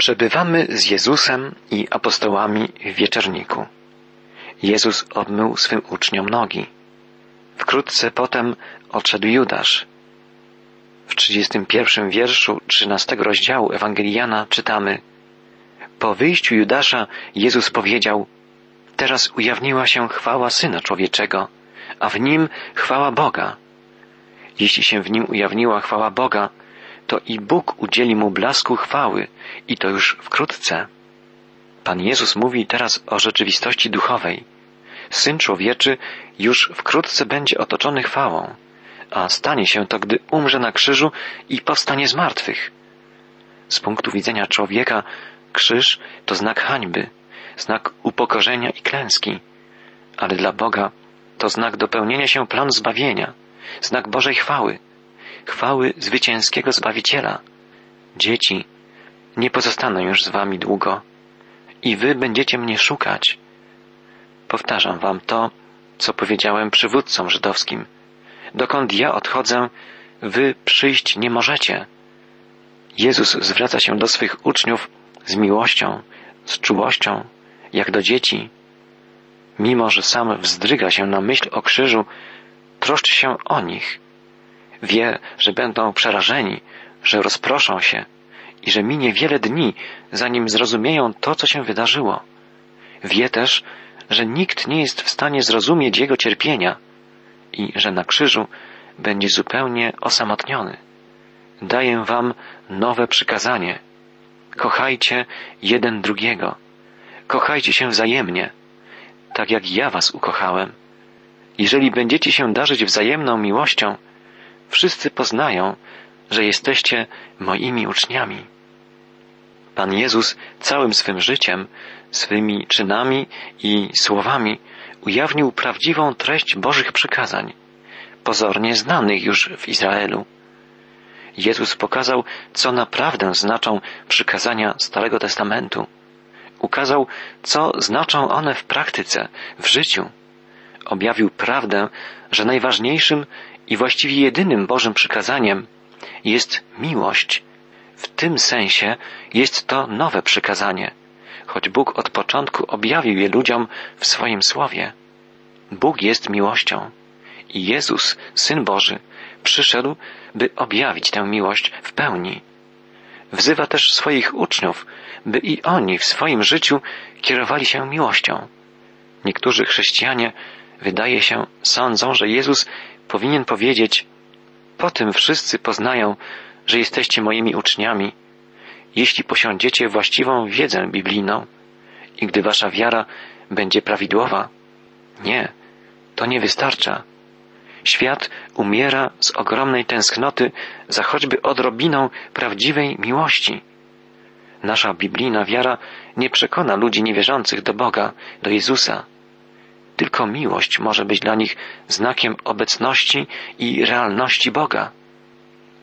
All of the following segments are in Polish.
Przebywamy z Jezusem i apostołami w wieczerniku. Jezus obmył swym uczniom nogi. Wkrótce potem odszedł Judasz. W 31 wierszu 13 rozdziału Ewangeliana czytamy Po wyjściu Judasza Jezus powiedział Teraz ujawniła się chwała Syna Człowieczego, a w nim chwała Boga. Jeśli się w nim ujawniła chwała Boga, to i Bóg udzieli mu blasku chwały i to już wkrótce. Pan Jezus mówi teraz o rzeczywistości duchowej. Syn człowieczy już wkrótce będzie otoczony chwałą, a stanie się to, gdy umrze na krzyżu i powstanie z martwych. Z punktu widzenia człowieka krzyż to znak hańby, znak upokorzenia i klęski, ale dla Boga to znak dopełnienia się planu zbawienia, znak Bożej chwały chwały zwycięskiego Zbawiciela. Dzieci, nie pozostanę już z wami długo i wy będziecie mnie szukać. Powtarzam wam to, co powiedziałem przywódcom żydowskim. Dokąd ja odchodzę, wy przyjść nie możecie. Jezus zwraca się do swych uczniów z miłością, z czułością, jak do dzieci. Mimo, że sam wzdryga się na myśl o krzyżu, troszczy się o nich Wie, że będą przerażeni, że rozproszą się i że minie wiele dni, zanim zrozumieją to, co się wydarzyło. Wie też, że nikt nie jest w stanie zrozumieć jego cierpienia i że na krzyżu będzie zupełnie osamotniony. Daję wam nowe przykazanie. Kochajcie jeden drugiego. Kochajcie się wzajemnie, tak jak ja was ukochałem. Jeżeli będziecie się darzyć wzajemną miłością, wszyscy poznają, że jesteście moimi uczniami. Pan Jezus całym swym życiem, swymi czynami i słowami ujawnił prawdziwą treść Bożych przykazań, pozornie znanych już w Izraelu. Jezus pokazał, co naprawdę znaczą przykazania Starego Testamentu. Ukazał, co znaczą one w praktyce, w życiu. Objawił prawdę, że najważniejszym i właściwie jedynym Bożym przykazaniem jest miłość. W tym sensie jest to nowe przykazanie, choć Bóg od początku objawił je ludziom w swoim słowie. Bóg jest miłością i Jezus, Syn Boży, przyszedł, by objawić tę miłość w pełni. Wzywa też swoich uczniów, by i oni w swoim życiu kierowali się miłością. Niektórzy chrześcijanie, wydaje się, sądzą, że Jezus powinien powiedzieć, po tym wszyscy poznają, że jesteście moimi uczniami, jeśli posiądziecie właściwą wiedzę biblijną i gdy wasza wiara będzie prawidłowa. Nie, to nie wystarcza. Świat umiera z ogromnej tęsknoty za choćby odrobiną prawdziwej miłości. Nasza biblijna wiara nie przekona ludzi niewierzących do Boga, do Jezusa. Tylko miłość może być dla nich znakiem obecności i realności Boga.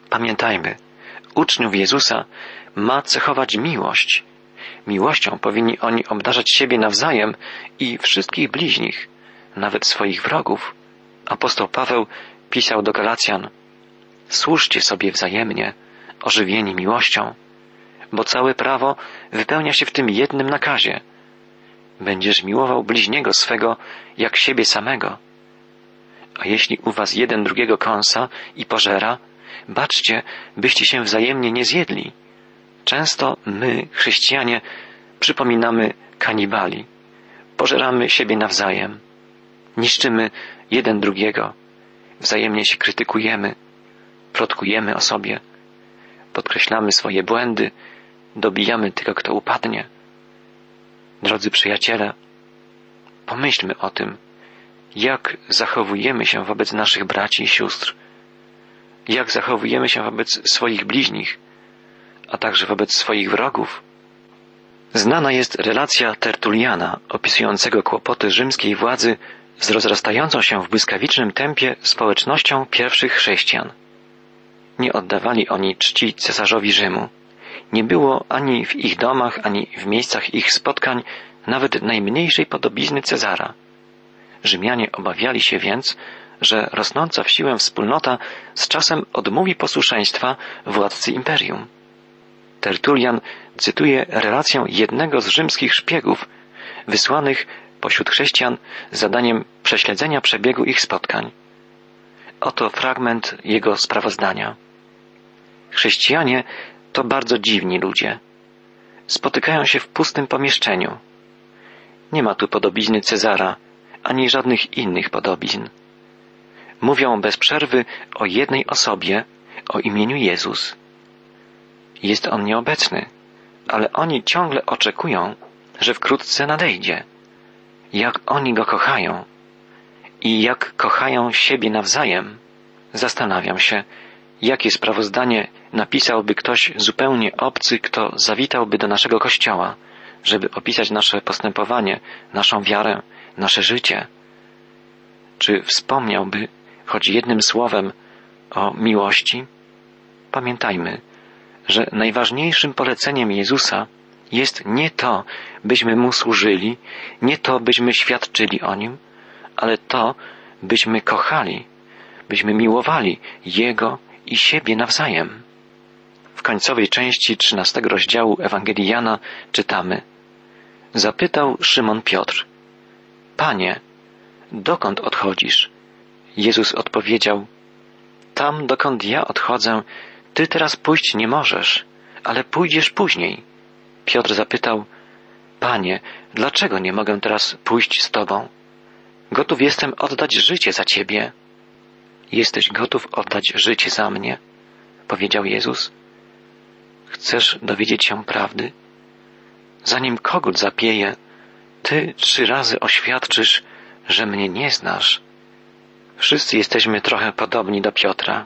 Pamiętajmy, uczniów Jezusa ma cechować miłość. Miłością powinni oni obdarzać siebie nawzajem i wszystkich bliźnich, nawet swoich wrogów. Apostoł Paweł pisał do Galacjan: Służcie sobie wzajemnie, ożywieni miłością, bo całe prawo wypełnia się w tym jednym nakazie będziesz miłował bliźniego swego jak siebie samego. A jeśli u was jeden drugiego kąsa i pożera, baczcie, byście się wzajemnie nie zjedli. Często my, chrześcijanie, przypominamy kanibali. Pożeramy siebie nawzajem. Niszczymy jeden drugiego. Wzajemnie się krytykujemy. Plotkujemy o sobie. Podkreślamy swoje błędy. Dobijamy tego, kto upadnie. Drodzy przyjaciele, pomyślmy o tym, jak zachowujemy się wobec naszych braci i sióstr, jak zachowujemy się wobec swoich bliźnich, a także wobec swoich wrogów. Znana jest relacja Tertuliana opisującego kłopoty rzymskiej władzy z rozrastającą się w błyskawicznym tempie społecznością pierwszych chrześcijan. Nie oddawali oni czci cesarzowi Rzymu. Nie było ani w ich domach, ani w miejscach ich spotkań nawet najmniejszej podobizny Cezara. Rzymianie obawiali się więc, że rosnąca w siłę wspólnota z czasem odmówi posłuszeństwa władcy imperium. Tertulian cytuję relację jednego z rzymskich szpiegów, wysłanych pośród chrześcijan z zadaniem prześledzenia przebiegu ich spotkań. Oto fragment jego sprawozdania. Chrześcijanie to bardzo dziwni ludzie. Spotykają się w pustym pomieszczeniu. Nie ma tu podobizny Cezara, ani żadnych innych podobizn. Mówią bez przerwy o jednej osobie, o imieniu Jezus. Jest on nieobecny, ale oni ciągle oczekują, że wkrótce nadejdzie. Jak oni go kochają i jak kochają siebie nawzajem, zastanawiam się, jakie sprawozdanie napisałby ktoś zupełnie obcy, kto zawitałby do naszego kościoła, żeby opisać nasze postępowanie, naszą wiarę, nasze życie. Czy wspomniałby choć jednym słowem o miłości? Pamiętajmy, że najważniejszym poleceniem Jezusa jest nie to, byśmy Mu służyli, nie to, byśmy świadczyli o Nim, ale to, byśmy kochali, byśmy miłowali Jego i siebie nawzajem. W końcowej części trzynastego rozdziału Ewangelii Jana czytamy Zapytał Szymon Piotr Panie, dokąd odchodzisz? Jezus odpowiedział Tam, dokąd ja odchodzę, ty teraz pójść nie możesz, ale pójdziesz później. Piotr zapytał, Panie, dlaczego nie mogę teraz pójść z Tobą? Gotów jestem oddać życie za Ciebie. Jesteś gotów oddać życie za mnie? Powiedział Jezus. Chcesz dowiedzieć się prawdy? Zanim kogut zapieje, Ty trzy razy oświadczysz, że mnie nie znasz. Wszyscy jesteśmy trochę podobni do Piotra.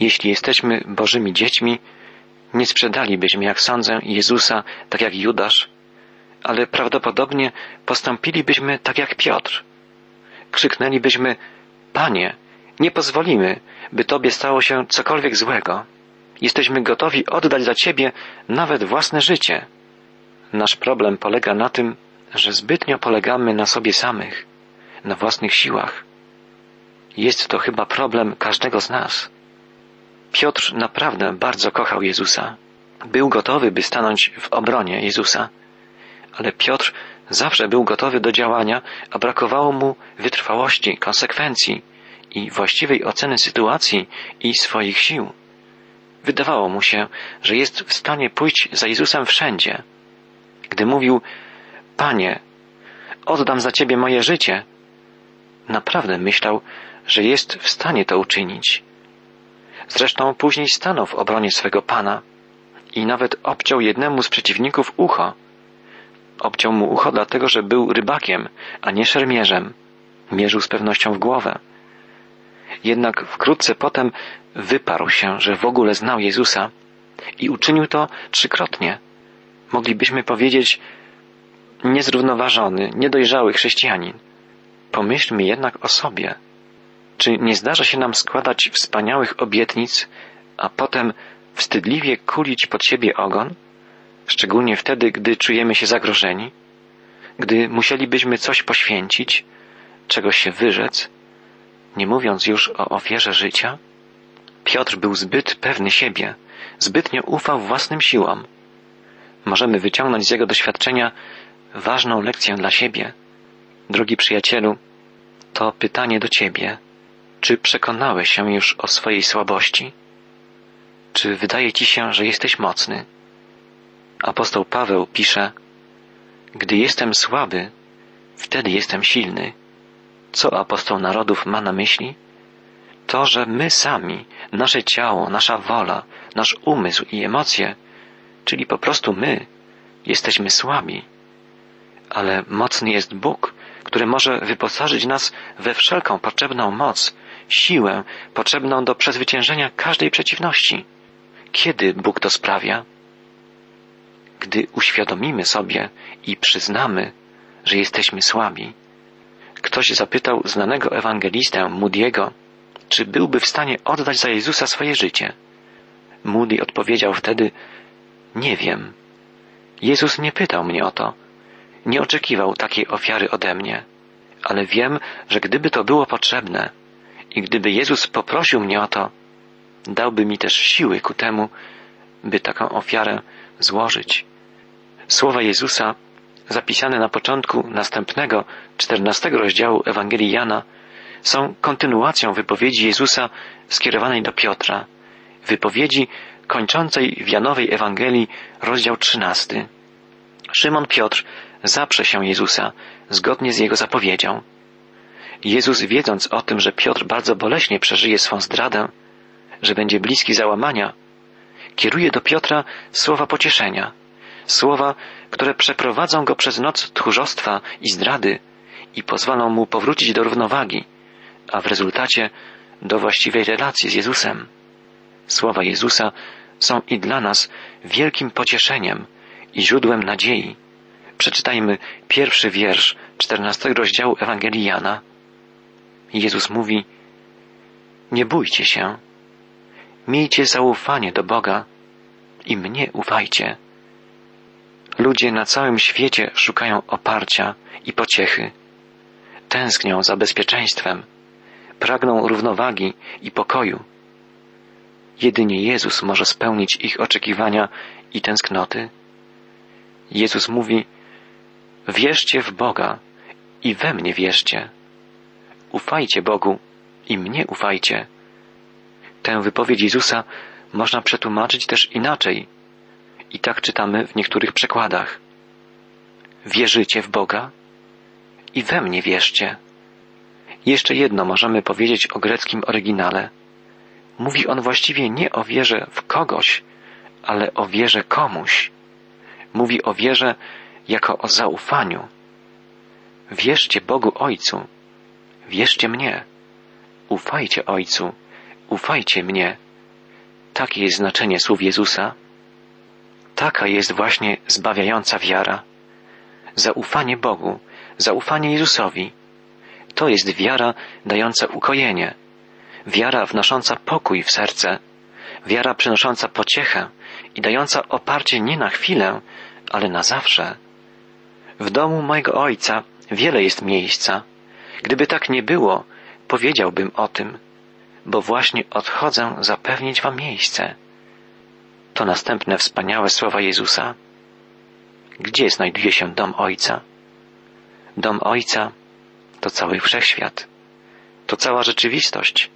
Jeśli jesteśmy Bożymi dziećmi, nie sprzedalibyśmy, jak sądzę, Jezusa tak jak Judasz, ale prawdopodobnie postąpilibyśmy tak jak Piotr. Krzyknęlibyśmy, Panie, nie pozwolimy, by Tobie stało się cokolwiek złego. Jesteśmy gotowi oddać za Ciebie nawet własne życie. Nasz problem polega na tym, że zbytnio polegamy na sobie samych, na własnych siłach. Jest to chyba problem każdego z nas. Piotr naprawdę bardzo kochał Jezusa. Był gotowy, by stanąć w obronie Jezusa. Ale Piotr zawsze był gotowy do działania, a brakowało mu wytrwałości, konsekwencji i właściwej oceny sytuacji i swoich sił. Wydawało mu się, że jest w stanie pójść za Jezusem wszędzie. Gdy mówił, Panie, oddam za Ciebie moje życie, naprawdę myślał, że jest w stanie to uczynić. Zresztą później stanął w obronie swego pana i nawet obciął jednemu z przeciwników ucho. Obciął mu ucho dlatego, że był rybakiem, a nie szermierzem. Mierzył z pewnością w głowę. Jednak wkrótce potem wyparł się, że w ogóle znał Jezusa i uczynił to trzykrotnie. Moglibyśmy powiedzieć niezrównoważony, niedojrzały chrześcijanin. Pomyślmy jednak o sobie. Czy nie zdarza się nam składać wspaniałych obietnic, a potem wstydliwie kulić pod siebie ogon? Szczególnie wtedy, gdy czujemy się zagrożeni? Gdy musielibyśmy coś poświęcić, czegoś się wyrzec, nie mówiąc już o ofierze życia? Piotr był zbyt pewny siebie, zbytnio ufał własnym siłom. Możemy wyciągnąć z jego doświadczenia ważną lekcję dla siebie. Drogi przyjacielu, to pytanie do ciebie. Czy przekonałeś się już o swojej słabości? Czy wydaje ci się, że jesteś mocny? Apostoł Paweł pisze, Gdy jestem słaby, wtedy jestem silny. Co apostoł narodów ma na myśli? To, że my sami, nasze ciało, nasza wola, nasz umysł i emocje, czyli po prostu my, jesteśmy słabi. Ale mocny jest Bóg, który może wyposażyć nas we wszelką potrzebną moc, siłę potrzebną do przezwyciężenia każdej przeciwności. Kiedy Bóg to sprawia? Gdy uświadomimy sobie i przyznamy, że jesteśmy słabi. Ktoś zapytał znanego ewangelistę Moody'ego, czy byłby w stanie oddać za Jezusa swoje życie. Moody odpowiedział wtedy, nie wiem. Jezus nie pytał mnie o to. Nie oczekiwał takiej ofiary ode mnie, ale wiem, że gdyby to było potrzebne, i gdyby Jezus poprosił mnie o to, dałby mi też siły ku temu, by taką ofiarę złożyć. Słowa Jezusa, zapisane na początku następnego, czternastego rozdziału Ewangelii Jana, są kontynuacją wypowiedzi Jezusa skierowanej do Piotra, wypowiedzi kończącej w Janowej Ewangelii rozdział trzynasty. Szymon Piotr zaprze się Jezusa zgodnie z jego zapowiedzią. Jezus, wiedząc o tym, że Piotr bardzo boleśnie przeżyje swą zdradę, że będzie bliski załamania, kieruje do Piotra słowa pocieszenia, słowa, które przeprowadzą go przez noc tchórzostwa i zdrady i pozwolą mu powrócić do równowagi, a w rezultacie do właściwej relacji z Jezusem. Słowa Jezusa są i dla nas wielkim pocieszeniem i źródłem nadziei. Przeczytajmy pierwszy wiersz czternastego rozdziału Ewangelii Jana. Jezus mówi, nie bójcie się, miejcie zaufanie do Boga i mnie ufajcie. Ludzie na całym świecie szukają oparcia i pociechy. Tęsknią za bezpieczeństwem, pragną równowagi i pokoju. Jedynie Jezus może spełnić ich oczekiwania i tęsknoty. Jezus mówi, wierzcie w Boga i we mnie wierzcie. Ufajcie Bogu i mnie ufajcie. Tę wypowiedź Jezusa można przetłumaczyć też inaczej. I tak czytamy w niektórych przekładach. Wierzycie w Boga i we mnie wierzcie. Jeszcze jedno możemy powiedzieć o greckim oryginale. Mówi on właściwie nie o wierze w kogoś, ale o wierze komuś. Mówi o wierze jako o zaufaniu. Wierzcie Bogu Ojcu, wierzcie mnie. Ufajcie Ojcu, ufajcie mnie. Takie jest znaczenie słów Jezusa. Taka jest właśnie zbawiająca wiara. Zaufanie Bogu, zaufanie Jezusowi. To jest wiara dająca ukojenie, wiara wnosząca pokój w serce, wiara przynosząca pociechę i dająca oparcie nie na chwilę, ale na zawsze. W domu mojego ojca wiele jest miejsca. Gdyby tak nie było, powiedziałbym o tym, bo właśnie odchodzę zapewnić wam miejsce. To następne wspaniałe słowa Jezusa. Gdzie znajduje się dom Ojca? Dom Ojca to cały wszechświat, to cała rzeczywistość,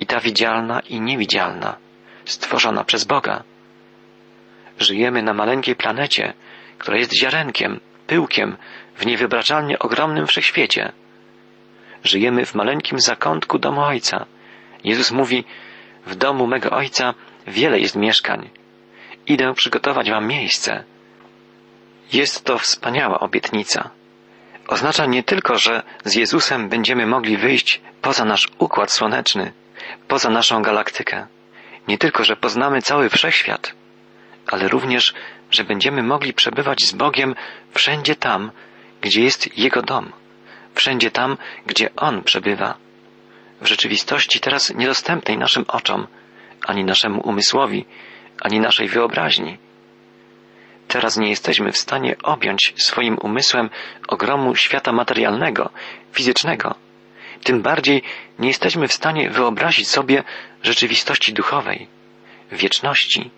i ta widzialna i niewidzialna, stworzona przez Boga. Żyjemy na maleńkiej planecie, która jest ziarenkiem, pyłkiem w niewyobrażalnie ogromnym wszechświecie. Żyjemy w maleńkim zakątku domu Ojca. Jezus mówi, w domu mego Ojca wiele jest mieszkań. Idę przygotować wam miejsce. Jest to wspaniała obietnica. Oznacza nie tylko, że z Jezusem będziemy mogli wyjść poza nasz układ słoneczny, poza naszą galaktykę. Nie tylko, że poznamy cały wszechświat, ale również, że będziemy mogli przebywać z Bogiem wszędzie tam, gdzie jest Jego dom, wszędzie tam, gdzie On przebywa. W rzeczywistości teraz niedostępnej naszym oczom, ani naszemu umysłowi, ani naszej wyobraźni. Teraz nie jesteśmy w stanie objąć swoim umysłem ogromu świata materialnego, fizycznego. Tym bardziej nie jesteśmy w stanie wyobrazić sobie rzeczywistości duchowej, wieczności.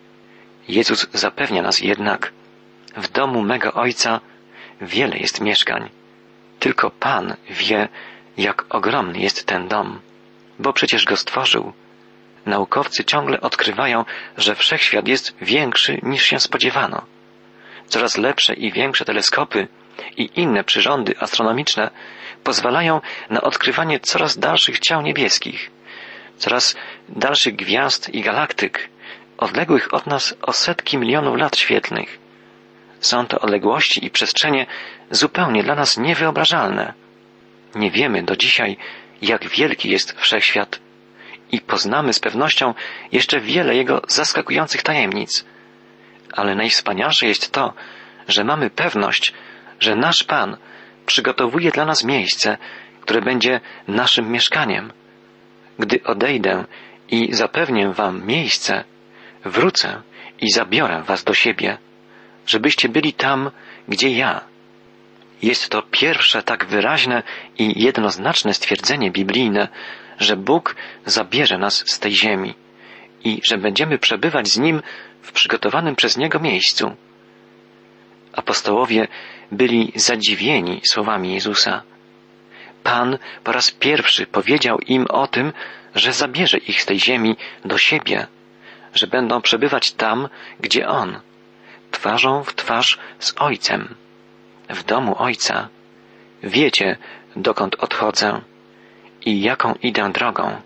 Jezus zapewnia nas jednak, w domu mego Ojca wiele jest mieszkań. Tylko Pan wie, jak ogromny jest ten dom, bo przecież go stworzył. Naukowcy ciągle odkrywają, że wszechświat jest większy niż się spodziewano. Coraz lepsze i większe teleskopy i inne przyrządy astronomiczne pozwalają na odkrywanie coraz dalszych ciał niebieskich, coraz dalszych gwiazd i galaktyk, odległych od nas o setki milionów lat świetlnych. Są to odległości i przestrzenie zupełnie dla nas niewyobrażalne. Nie wiemy do dzisiaj, jak wielki jest wszechświat i poznamy z pewnością jeszcze wiele jego zaskakujących tajemnic. Ale najwspanialsze jest to, że mamy pewność, że nasz Pan przygotowuje dla nas miejsce, które będzie naszym mieszkaniem. Gdy odejdę i zapewnię wam miejsce, wrócę i zabiorę was do siebie, żebyście byli tam, gdzie ja. Jest to pierwsze tak wyraźne i jednoznaczne stwierdzenie biblijne, że Bóg zabierze nas z tej ziemi i że będziemy przebywać z Nim w przygotowanym przez Niego miejscu. Apostołowie byli zadziwieni słowami Jezusa. Pan po raz pierwszy powiedział im o tym, że zabierze ich z tej ziemi do siebie, że będą przebywać tam, gdzie On, twarzą w twarz z Ojcem, w domu Ojca. Wiecie, dokąd odchodzę i jaką idę drogą.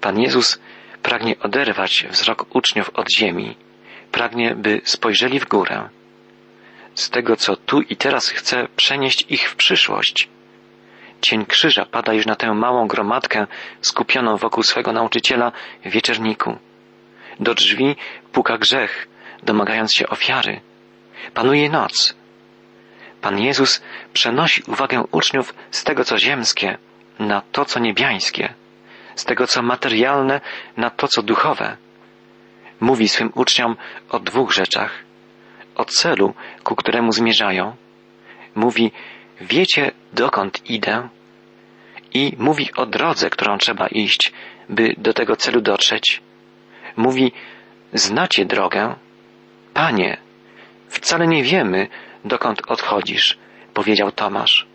Pan Jezus pragnie oderwać wzrok uczniów od ziemi, pragnie, by spojrzeli w górę. Z tego, co tu i teraz chce przenieść ich w przyszłość. Cień krzyża pada już na tę małą gromadkę skupioną wokół swego nauczyciela w wieczerniku. Do drzwi puka grzech, domagając się ofiary. Panuje noc. Pan Jezus przenosi uwagę uczniów z tego, co ziemskie, na to, co niebiańskie, z tego, co materialne, na to, co duchowe. Mówi swym uczniom o dwóch rzeczach. O celu, ku któremu zmierzają. Mówi, wiecie, dokąd idę? I mówi o drodze, którą trzeba iść, by do tego celu dotrzeć. Mówi, znacie drogę? Panie, wcale nie wiemy, dokąd odchodzisz, powiedział Tomasz.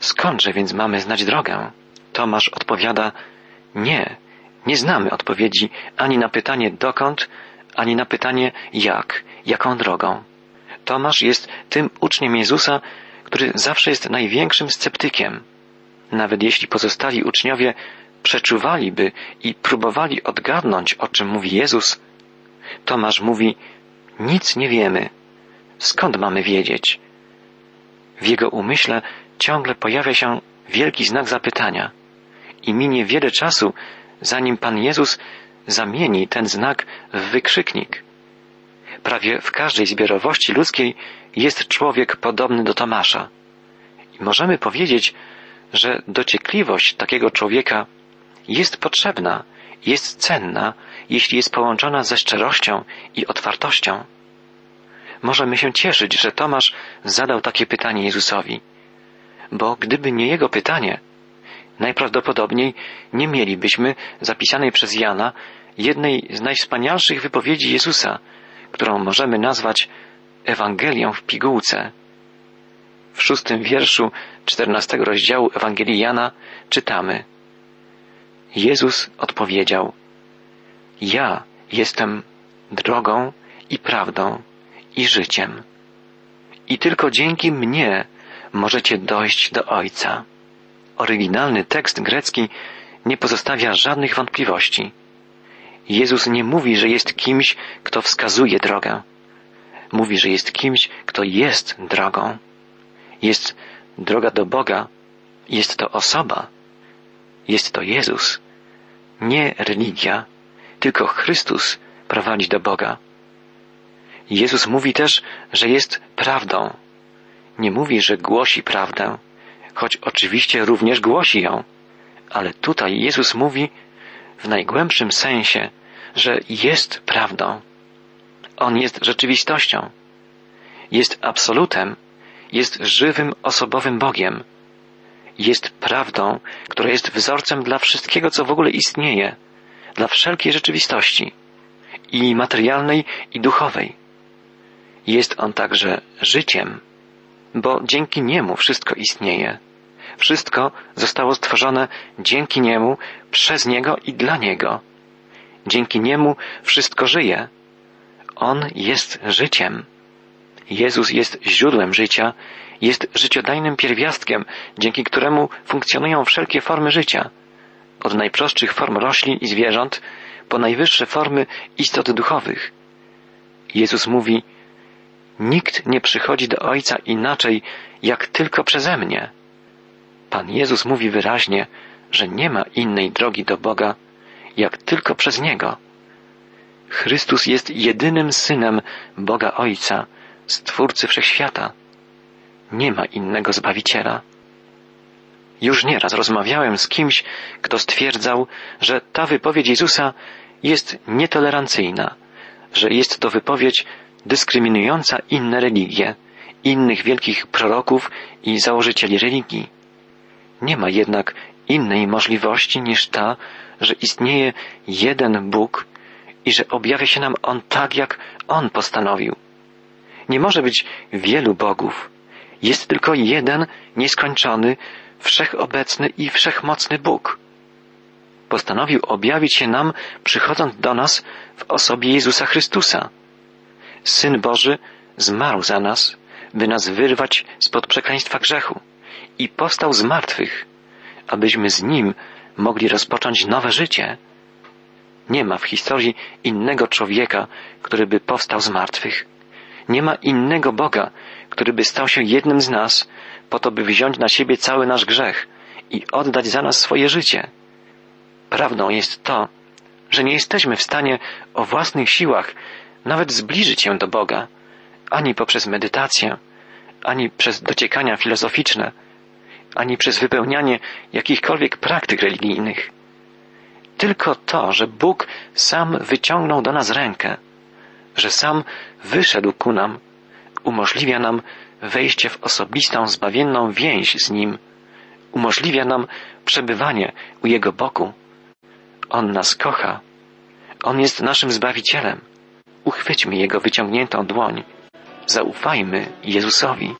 Skądże więc mamy znać drogę? Tomasz odpowiada, nie, nie znamy odpowiedzi ani na pytanie dokąd, ani na pytanie jak, jaką drogą. Tomasz jest tym uczniem Jezusa, który zawsze jest największym sceptykiem. Nawet jeśli pozostali uczniowie przeczuwaliby i próbowali odgadnąć, o czym mówi Jezus, Tomasz mówi, nic nie wiemy. Skąd mamy wiedzieć? W jego umyśle ciągle pojawia się wielki znak zapytania i minie wiele czasu, zanim Pan Jezus zamieni ten znak w wykrzyknik. Prawie w każdej zbiorowości ludzkiej jest człowiek podobny do Tomasza. I możemy powiedzieć, że dociekliwość takiego człowieka jest potrzebna, jest cenna, jeśli jest połączona ze szczerością i otwartością. Możemy się cieszyć, że Tomasz zadał takie pytanie Jezusowi, bo gdyby nie jego pytanie, najprawdopodobniej nie mielibyśmy zapisanej przez Jana jednej z najwspanialszych wypowiedzi Jezusa, którą możemy nazwać Ewangelią w pigułce. W szóstym wierszu czternastego rozdziału Ewangelii Jana czytamy. Jezus odpowiedział Ja jestem drogą i prawdą i życiem. I tylko dzięki mnie możecie dojść do Ojca. Oryginalny tekst grecki nie pozostawia żadnych wątpliwości. Jezus nie mówi, że jest kimś, kto wskazuje drogę. Mówi, że jest kimś, kto jest drogą. Jest droga do Boga, jest to osoba, jest to Jezus. Nie religia, tylko Chrystus prowadzi do Boga. Jezus mówi też, że jest prawdą. Nie mówi, że głosi prawdę, choć oczywiście również głosi ją. Ale tutaj Jezus mówi w najgłębszym sensie, że jest prawdą. On jest rzeczywistością. Jest absolutem, jest żywym, osobowym Bogiem. Jest prawdą, która jest wzorcem dla wszystkiego, co w ogóle istnieje, dla wszelkiej rzeczywistości, i materialnej, i duchowej. Jest on także życiem, bo dzięki niemu wszystko istnieje. Wszystko zostało stworzone dzięki niemu, przez niego i dla niego. Dzięki niemu wszystko żyje. On jest życiem. Jezus jest źródłem życia, jest życiodajnym pierwiastkiem, dzięki któremu funkcjonują wszelkie formy życia, od najprostszych form roślin i zwierząt po najwyższe formy istot duchowych. Jezus mówi, Nikt nie przychodzi do Ojca inaczej, jak tylko przeze mnie. Pan Jezus mówi wyraźnie, że nie ma innej drogi do Boga, jak tylko przez Niego. Chrystus jest jedynym synem Boga Ojca, Stwórcy Wszechświata. Nie ma innego Zbawiciela. Już nieraz rozmawiałem z kimś, kto stwierdzał, że ta wypowiedź Jezusa jest nietolerancyjna, że jest to wypowiedź dyskryminująca inne religie, innych wielkich proroków i założycieli religii. Nie ma jednak innej możliwości niż ta, że istnieje jeden Bóg i że objawia się nam On tak, jak On postanowił. Nie może być wielu bogów. Jest tylko jeden nieskończony, wszechobecny i wszechmocny Bóg. Postanowił objawić się nam, przychodząc do nas w osobie Jezusa Chrystusa. Syn Boży zmarł za nas, by nas wyrwać spod przekleństwa grzechu i powstał z martwych, abyśmy z Nim mogli rozpocząć nowe życie. Nie ma w historii innego człowieka, który by powstał z martwych. Nie ma innego Boga, który by stał się jednym z nas, po to by wziąć na siebie cały nasz grzech i oddać za nas swoje życie. Prawdą jest to, że nie jesteśmy w stanie o własnych siłach nawet zbliżyć się do Boga, ani poprzez medytację, ani przez dociekania filozoficzne, ani przez wypełnianie jakichkolwiek praktyk religijnych. Tylko to, że Bóg sam wyciągnął do nas rękę, że sam wyszedł ku nam, umożliwia nam wejście w osobistą, zbawienną więź z Nim, umożliwia nam przebywanie u Jego boku. On nas kocha. On jest naszym Zbawicielem. Uchwyćmy Jego wyciągniętą dłoń. Zaufajmy Jezusowi.